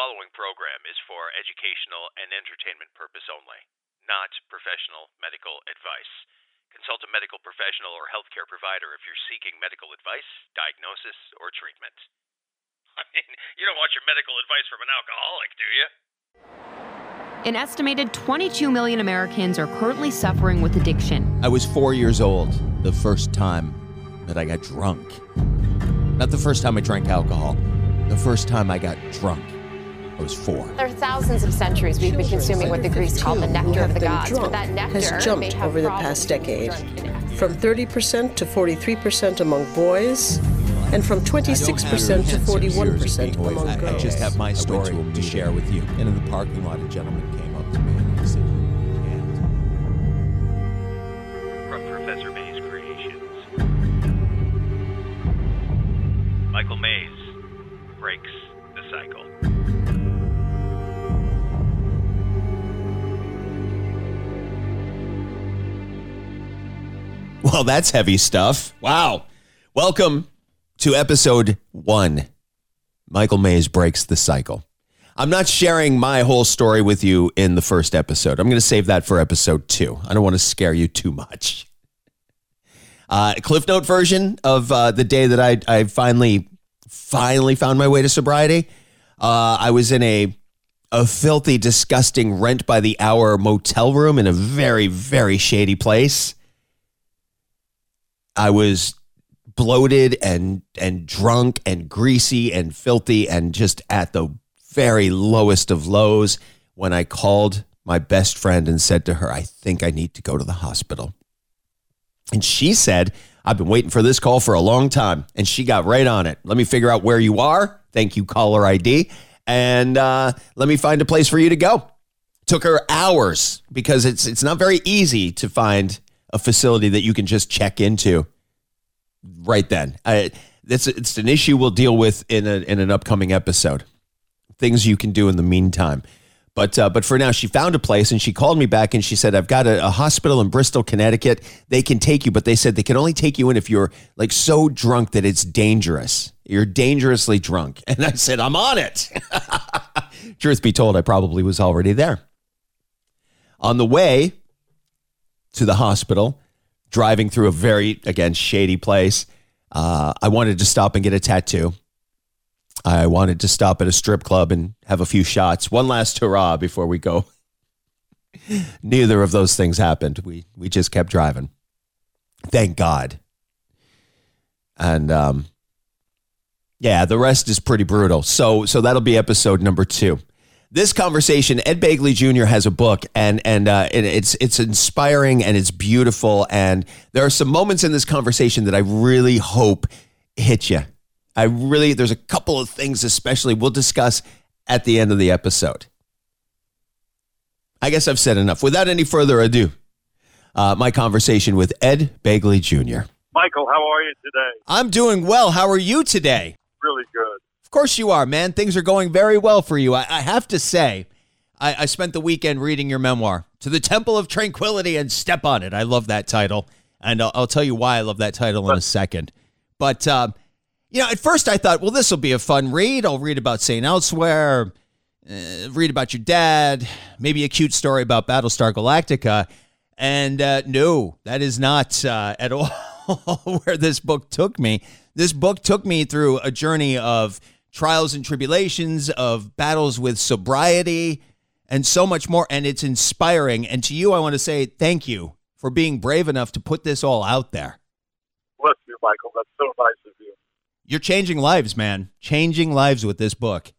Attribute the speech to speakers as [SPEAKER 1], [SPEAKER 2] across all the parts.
[SPEAKER 1] following program is for educational and entertainment purpose only, not professional medical advice. Consult a medical professional or healthcare provider if you're seeking medical advice, diagnosis, or treatment. I mean, you don't want your medical advice from an alcoholic, do you?
[SPEAKER 2] An estimated 22 million Americans are currently suffering with addiction.
[SPEAKER 3] I was four years old the first time that I got drunk. Not the first time I drank alcohol, the first time I got drunk. I was four.
[SPEAKER 4] There are thousands of centuries we've been consuming what the Greeks call the nectar of the gods, but that nectar
[SPEAKER 5] has jumped
[SPEAKER 4] may have
[SPEAKER 5] over the past decade,
[SPEAKER 4] drunk in excess.
[SPEAKER 5] from 30% to 43% among boys, and from 26% to 41% among
[SPEAKER 3] I, I
[SPEAKER 5] girls.
[SPEAKER 3] just have my story to, share with you. And in the parking lot, a gentleman came Well, that's heavy stuff. Wow. Welcome to episode one. Michael Maze breaks the cycle. I'm not sharing my whole story with you in the first episode. I'm going to save that for episode two. I don't want to scare you too much. Uh, Cliff Note version of uh, the day that I, I finally, finally found my way to sobriety. Uh, I was in a a filthy, disgusting rent by the hour motel room in a very, very shady place. I was bloated and and drunk and greasy and filthy and just at the very lowest of lows when I called my best friend and said to her, I think I need to go to the hospital. And she said, I've been waiting for this call for a long time. And she got right on it. Let me figure out where you are. Thank you, caller ID. And uh, let me find a place for you to go. Took her hours because it's it's not very easy to find a facility that you can just check into right then. I, it's it's an issue we'll deal with in a, in an upcoming episode. Things you can do in the meantime. But uh, but for now, she found a place and she called me back and she said, "I've got a, a hospital in Bristol, Connecticut. They can take you, but they said they can only take you in if you're like so drunk that it's dangerous. You're dangerously drunk." And I said, "I'm on it." Truth be told, I probably was already there. On the way to the hospital, driving through a very again shady place, uh, I wanted to stop and get a tattoo. I wanted to stop at a strip club and have a few shots. One last hurrah before we go. Neither of those things happened. We we just kept driving. Thank God. And um, yeah, the rest is pretty brutal. So so that'll be episode number two. This conversation, Ed Begley Jr. has a book, and and uh, it, it's it's inspiring and it's beautiful. And there are some moments in this conversation that I really hope hit you. I really there's a couple of things, especially we'll discuss at the end of the episode. I guess I've said enough. Without any further ado, uh, my conversation with Ed Begley Jr.
[SPEAKER 6] Michael, how are you today?
[SPEAKER 3] I'm doing well. How are you today?
[SPEAKER 6] Really good.
[SPEAKER 3] Of course you are, man. Things are going very well for you. I, I have to say, I, I spent the weekend reading your memoir, To the Temple of Tranquility and Step on It. I love that title. And I'll, I'll tell you why I love that title in a second. But, um, you know, at first I thought, well, this will be a fun read. I'll read about St. Elsewhere, uh, read about your dad, maybe a cute story about Battlestar Galactica. And uh, no, that is not uh, at all where this book took me. This book took me through a journey of trials and tribulations, of battles with sobriety, and so much more. And it's inspiring. And to you, I want to say thank you for being brave enough to put this all out there.
[SPEAKER 6] Bless you, Michael. That's so nice of you.
[SPEAKER 3] You're changing lives, man. Changing lives with this book.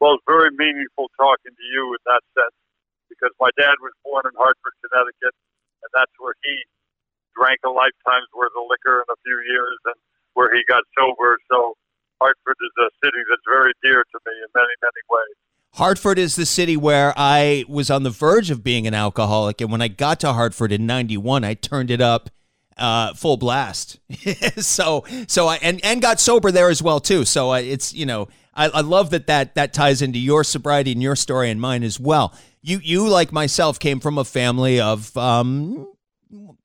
[SPEAKER 6] Well, it's very meaningful talking to you in that sense because my dad was born in Hartford, Connecticut, and that's where he drank a lifetime's worth of liquor in a few years and where he got sober. So Hartford is a city that's very dear to me in many, many ways.
[SPEAKER 3] Hartford is the city where I was on the verge of being an alcoholic. And when I got to Hartford in 91, I turned it up uh, full blast. so, so I, and, and got sober there as well, too. So I, it's, you know, I, I love that, that that ties into your sobriety and your story and mine as well. You, you like myself came from a family of, um,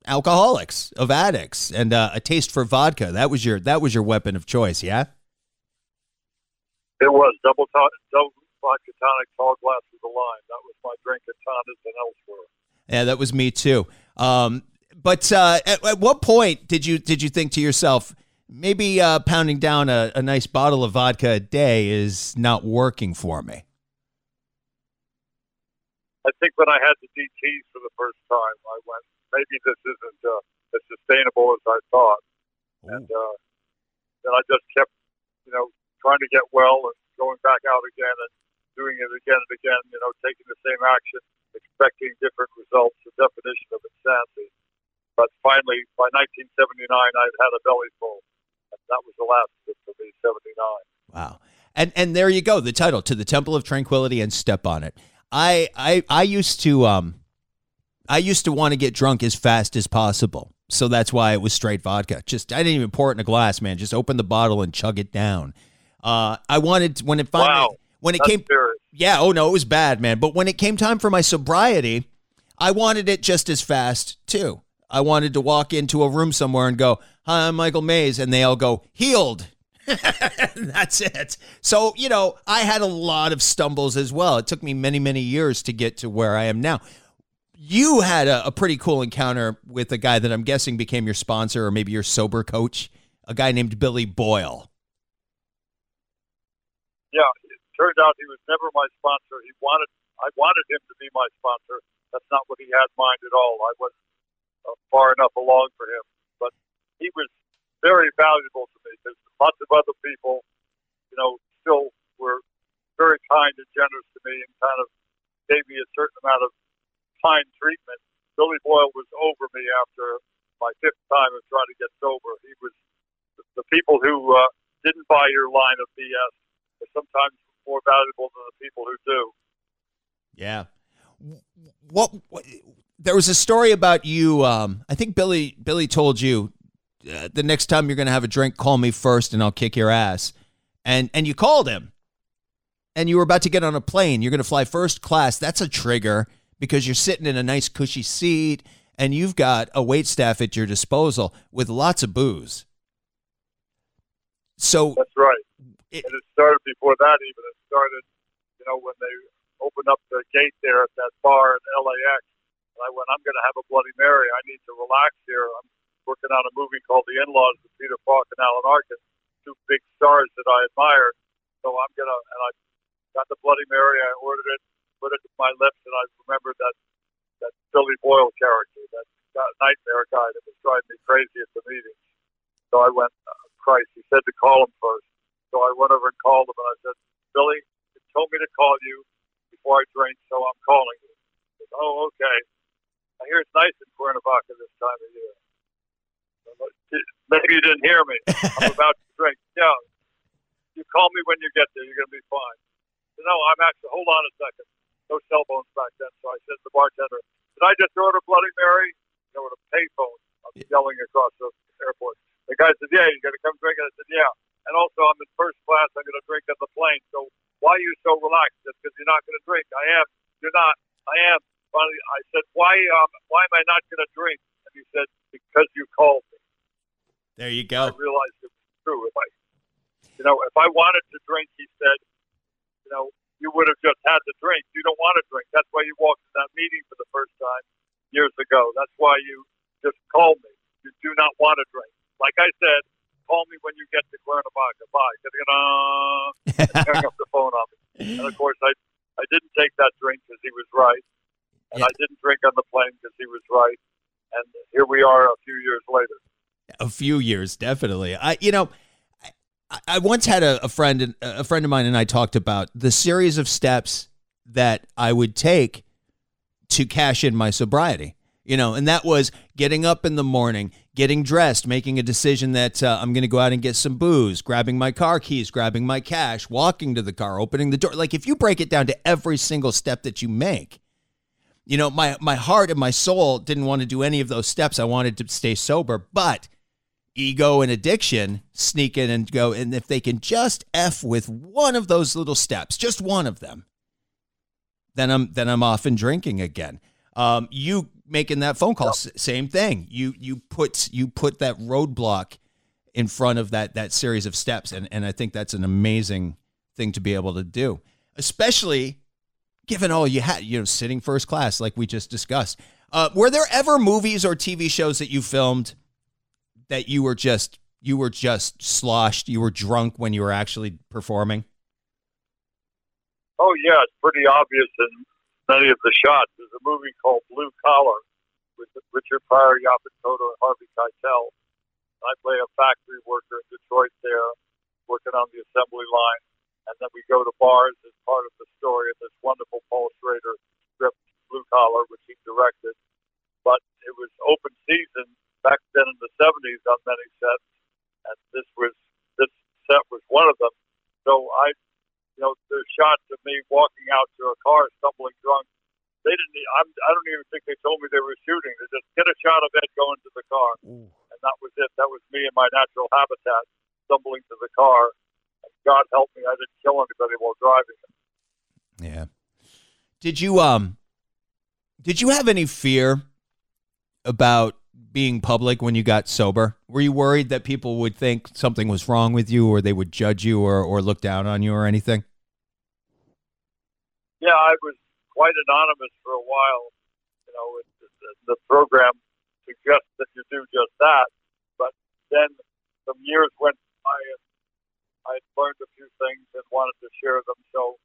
[SPEAKER 3] alcoholics of addicts and uh, a taste for vodka that was your that was your weapon of choice yeah
[SPEAKER 6] It was double to- double vodka tonic, tall glasses of lime. That was my drink at Tonda's and elsewhere.
[SPEAKER 3] Yeah, that was me too. Um, but uh, at, at what point did you did you think to yourself, maybe uh, pounding down a, a nice bottle of vodka a day is not working for me?
[SPEAKER 6] I think when I had the DTs for the first time, I went, maybe this isn't uh, as sustainable as I thought. And uh, then I just kept, you know, trying to get well and going back out again and doing it again and again, you know, taking the same action, expecting different results, the definition of insanity. But finally, by 1979, I'd had a belly full. And that was the last of it for me, 79.
[SPEAKER 3] Wow. And and there you go, the title to the Temple of Tranquility and step on it. I I I used to um I used to want to get drunk as fast as possible. So that's why it was straight vodka. Just I didn't even pour it in a glass, man. Just open the bottle and chug it down. Uh I wanted when it finally
[SPEAKER 6] Wow.
[SPEAKER 3] when it
[SPEAKER 6] That's
[SPEAKER 3] came
[SPEAKER 6] serious.
[SPEAKER 3] Yeah, oh no, it was bad, man. But when it came time for my sobriety, I wanted it just as fast too. I wanted to walk into a room somewhere and go, "Hi, I'm Michael Maze," and they all go, "Healed." That's it. So, you know, I had a lot of stumbles as well. It took me many, many years to get to where I am now. You had a, a pretty cool encounter with a guy that I'm guessing became your sponsor or maybe your sober coach, a guy named Billy Boyle.
[SPEAKER 6] yeah, it turned out he was never my sponsor. He wanted, I wanted him to be my sponsor. That's not what he had in mind at all. I wasn't uh, far enough along for him, but he was very valuable to me because lots of other people, you know, still were very kind and generous to me and kind of gave me a certain amount of kind treatment. Billy Boyle was over me after my fifth time of trying to get sober. He was the, the people who uh, didn't buy your line of BS are sometimes more valuable than the people who do.
[SPEAKER 3] Yeah. What, what there was a story about you um I think Billy Billy told you uh, the next time you're going to have a drink call me first and I'll kick your ass. And and you called him. And you were about to get on a plane. You're going to fly first class. That's a trigger because you're sitting in a nice cushy seat and you've got a wait staff at your disposal with lots of booze. So
[SPEAKER 6] That's right.
[SPEAKER 3] It-
[SPEAKER 6] and it started before that even. It started, you know, when they opened up the gate there at that bar in LAX. And I went, I'm going to have a Bloody Mary. I need to relax here. I'm working on a movie called The In-Laws with Peter Falk and Alan Arkin, two big stars that I admire. So I'm going to, and I got the Bloody Mary. I ordered it, put it to my lips, and I remembered that that Billy Boyle character, that, that nightmare guy that was driving me crazy at the meetings. So I went, uh, Christ, he said to call him first. So I went over and called him, and I said, Billy, he told me to call you before I drink, so I'm calling you. He said, oh, okay. I hear it's nice in Cuernavaca this time of year. Maybe you didn't hear me. I'm about to drink. Yeah. You call me when you get there. You're going to be fine. So, no, I'm actually, hold on a second. No cell phones back then. So I said to the bartender, did I just order Bloody Mary? There were a payphone. I was yelling across the airport. The guy said, yeah, you got to come drink. And I said, yeah. And also, I'm in first class. I'm going to drink on the plane. So why are you so relaxed? Just because you're not going to drink. I am. You're not. I am. Finally, I said, why, um, why am I not going to drink? And he said, because you called me.
[SPEAKER 3] there you go.
[SPEAKER 6] I realized it was true. If I, you know, if I wanted to drink, he said, you know, you would have just had to drink. You don't want to drink. That's why you walked in that meeting for the first time years ago. That's why you just called me. You do not want to drink. Like I said, call me when you get to Cuernavaca. Bye. Hang up the phone on me. And of course, I I didn't take that drink because he was right, and
[SPEAKER 3] Yeah.
[SPEAKER 6] I didn't drink on the plane because he was right. And here we are a few years later.
[SPEAKER 3] a few years definitely i you know i, I once had a, a friend a friend of mine and i talked about the series of steps that i would take to cash in my sobriety you know and that was getting up in the morning getting dressed making a decision that uh, i'm going to go out and get some booze grabbing my car keys grabbing my cash walking to the car opening the door. Like if you break it down to every single step that you make you know my my heart and my soul didn't want to do any of those steps. I wanted to stay sober but ego and addiction sneak in and go and if they can just f with one of those little steps just one of them then i'm then i'm off and drinking again um, you making that phone call s- same thing you you put you put that roadblock in front of that that series of steps and and i think that's an amazing thing to be able to do, especially given all you had, you know, sitting first class, like we just discussed. Uh, were there ever movies or TV shows that you filmed that you were just you were just sloshed, you were drunk when you were actually performing?
[SPEAKER 6] Oh yeah, it's pretty obvious in many of the shots. There's a movie called Blue Collar with Richard Pryor, Yaphet Kotto, and Harvey Keitel. I play a factory worker in Detroit there, working on the assembly line, and then we go to bars as part of the story of this wonderful Paul Schrader script, Blue Collar, which he directed. But it was open season back then in the 70s on many sets, and this was this set was one of them. So I you know, the shots of me walking out to a car, stumbling drunk. They didn't. I'm, I don't even think they told me they were shooting. They just get a shot of Ed going to the car, Ooh. and that was it. That was me in my natural habitat, stumbling to the car. And God help me, I didn't kill anybody while driving.
[SPEAKER 3] Yeah. Did you um? Did you have any fear about being public when you got sober? Were you worried that people would think something was wrong with you or they would judge you or, or look down on you or anything?
[SPEAKER 6] Yeah, I was quite anonymous for a while. You know, it, the, program suggests that you do just that. But then some years went by and I had learned a few things and wanted to share them. So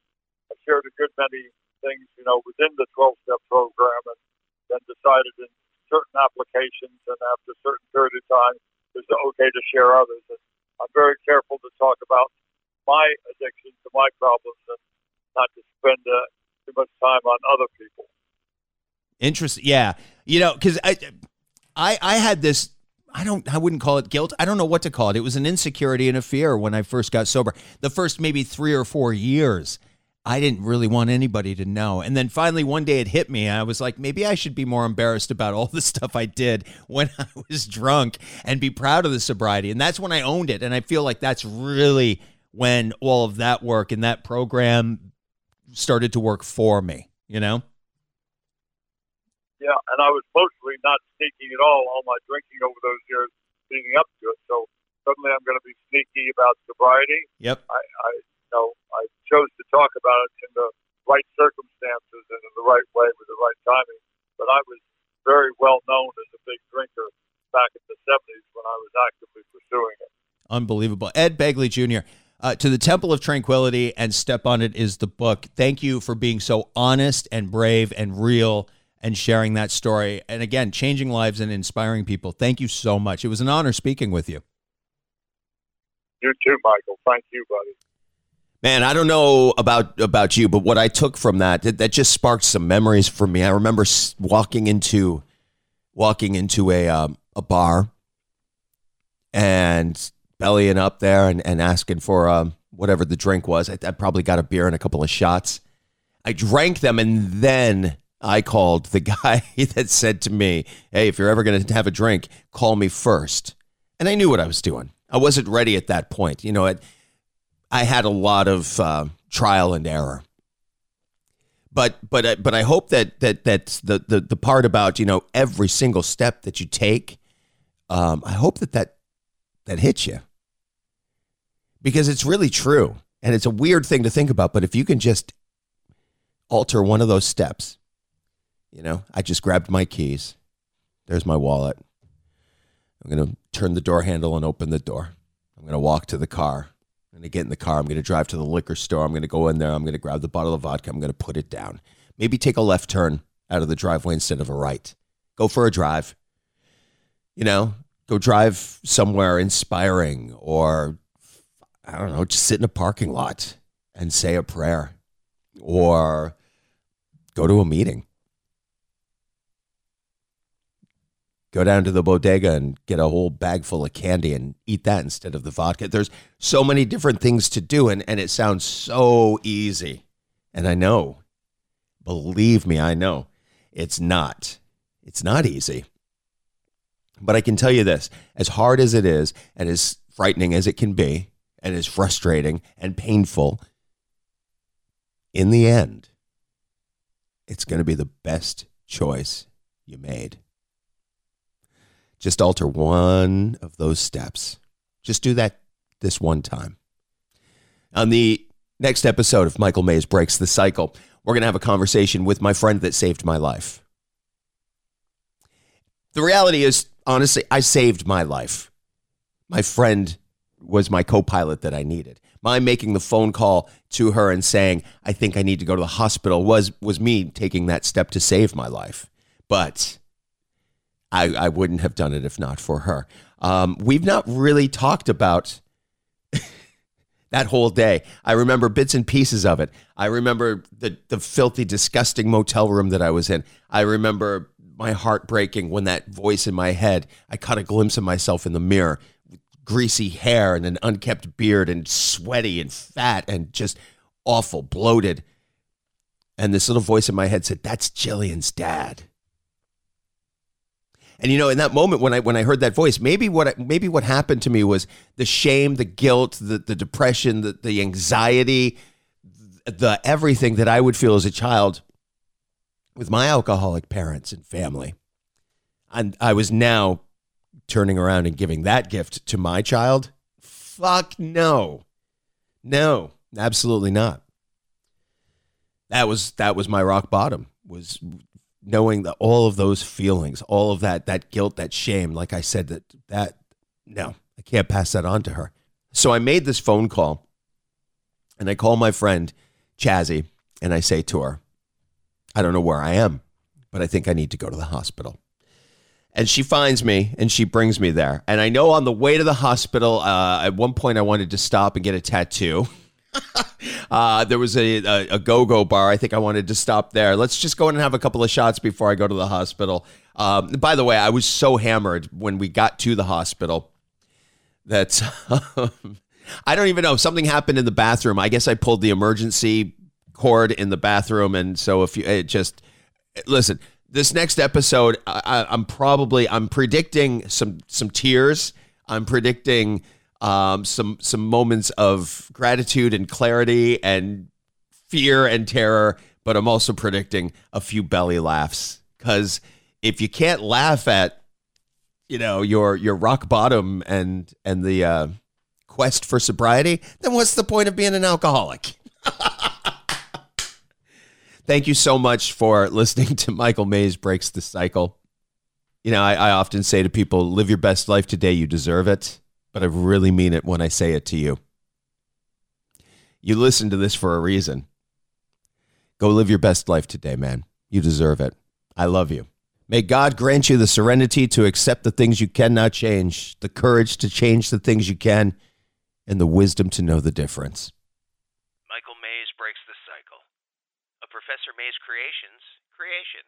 [SPEAKER 6] I shared a good many things, you know, within the 12 step program and then decided in certain applications, and after a certain period of time, it's okay to share others. And I'm very careful to talk about my addictions and my problems, and not to spend uh, too much time on other people.
[SPEAKER 3] Interesting. Yeah, you know, because I, I, I had this. I don't. I wouldn't call it guilt. I don't know what to call it. It was an insecurity and a fear when I first got sober. The first maybe three or four years I didn't really want anybody to know. And then finally one day it hit me. I was like, maybe I should be more embarrassed about all the stuff I did when I was drunk and be proud of the sobriety. And that's when I owned it. And I feel like that's really when all of that work and that program started to work for me, you know?
[SPEAKER 6] Yeah, and I was mostly not sneaking at all, all my drinking over those years leading up to it. So suddenly I'm going to be sneaky about sobriety.
[SPEAKER 3] Yep.
[SPEAKER 6] I, I know, I chose to talk about it in the right circumstances and in the right way with the right timing. But I was very well known as a big drinker back in the 70s when I was actively pursuing it.
[SPEAKER 3] Unbelievable. Ed Begley Jr., uh, To the Temple of Tranquility and Step on It is the book. Thank you for being so honest and brave and real and sharing that story. And again, changing lives and inspiring people. Thank you so much. It was an honor speaking with you.
[SPEAKER 6] You too, Michael. Thank you, buddy.
[SPEAKER 3] Man, I don't know about about you, but what I took from that that, that just sparked some memories for me. I remember walking into walking into a um, a bar and bellying up there and, and asking for um, whatever the drink was. I, I probably got a beer and a couple of shots. I drank them and then I called the guy that said to me, "Hey, if you're ever going to have a drink, call me first. And I knew what I was doing. I wasn't ready at that point. You know, it, I had a lot of uh, trial and error. But but uh, but I hope that that that's the, the the part about you know every single step that you take. Um, I hope that that that hits you because it's really true and it's a weird thing to think about. But if you can just alter one of those steps, you know, I just grabbed my keys. There's my wallet. I'm going to turn the door handle and open the door. I'm going to walk to the car. I'm going to get in the car. I'm going to drive to the liquor store. I'm going to go in there. I'm going to grab the bottle of vodka. I'm going to put it down. Maybe take a left turn out of the driveway instead of a right. Go for a drive. You know, go drive somewhere inspiring or, I don't know, just sit in a parking lot and say a prayer or go to a meeting. Go down to the bodega and get a whole bag full of candy and eat that instead of the vodka. There's so many different things to do, and, and it sounds so easy. And I know, believe me, I know it's not. It's not easy. But I can tell you this as hard as it is, and as frightening as it can be, and as frustrating and painful, in the end, it's going to be the best choice you made. Just alter one of those steps. Just do that this one time. On the Next episode of Michael Maze Breaks the Cycle, we're going to have a conversation with my friend that saved my life. The reality is, honestly, I saved my life. My friend was my co pilot that I needed. My making the phone call to her and saying, I think I need to go to the hospital was, was me taking that step to save my life. But I, I wouldn't have done it if not for her. Um, we've not really talked about that whole day. I remember bits and pieces of it. I remember the, the filthy, disgusting motel room that I was in. I remember my heart breaking when that voice in my head, I caught a glimpse of myself in the mirror, greasy hair and an unkept beard and sweaty and fat and just awful, bloated. And this little voice in my head said, That's Jillian's dad. And you know, in that moment when I when I heard that voice, maybe what maybe what happened to me was the shame, the guilt, the the depression, the the anxiety, the everything that I would feel as a child with my alcoholic parents and family. And I was now turning around and giving that gift to my child. Fuck no. No, absolutely not. That was that was my rock bottom. Was knowing that all of those feelings, all of that that guilt, that shame, like I said that that no, I can't pass that on to her. So I made this phone call and I call my friend Chazzy and I say to her, I don't know where I am, but I think I need to go to the hospital. And she finds me and she brings me there. And I know on the way to the hospital, uh, at one point I wanted to stop and get a tattoo. uh, there was a, a, a, go-go bar. I think I wanted to stop there. Let's just go in and have a couple of shots before I go to the hospital. Um, by the way, I was so hammered when we got to the hospital that um, I don't even know. Something happened in the bathroom. I guess I pulled the emergency cord in the bathroom, and so if you it just listen, this next episode, I, I'm probably I'm predicting some some tears. I'm predicting um, some some moments of gratitude and clarity and fear and terror, but I'm also predicting a few belly laughs because if you can't laugh at you know your your rock bottom and and the uh, quest for sobriety, then what's the point of being an alcoholic? Thank you so much for listening to Michael Maze Breaks the Cycle. You know, I, I often say to people, live your best life today. You deserve it but I really mean it when I say it to you. You listen to this for a reason. Go live your best life today, man. You deserve it. I love you. May God grant you the serenity to accept the things you cannot change, the courage to change the things you can, and the wisdom to know the difference.
[SPEAKER 1] Michael Maze breaks the cycle. A Professor Mays Creations creation.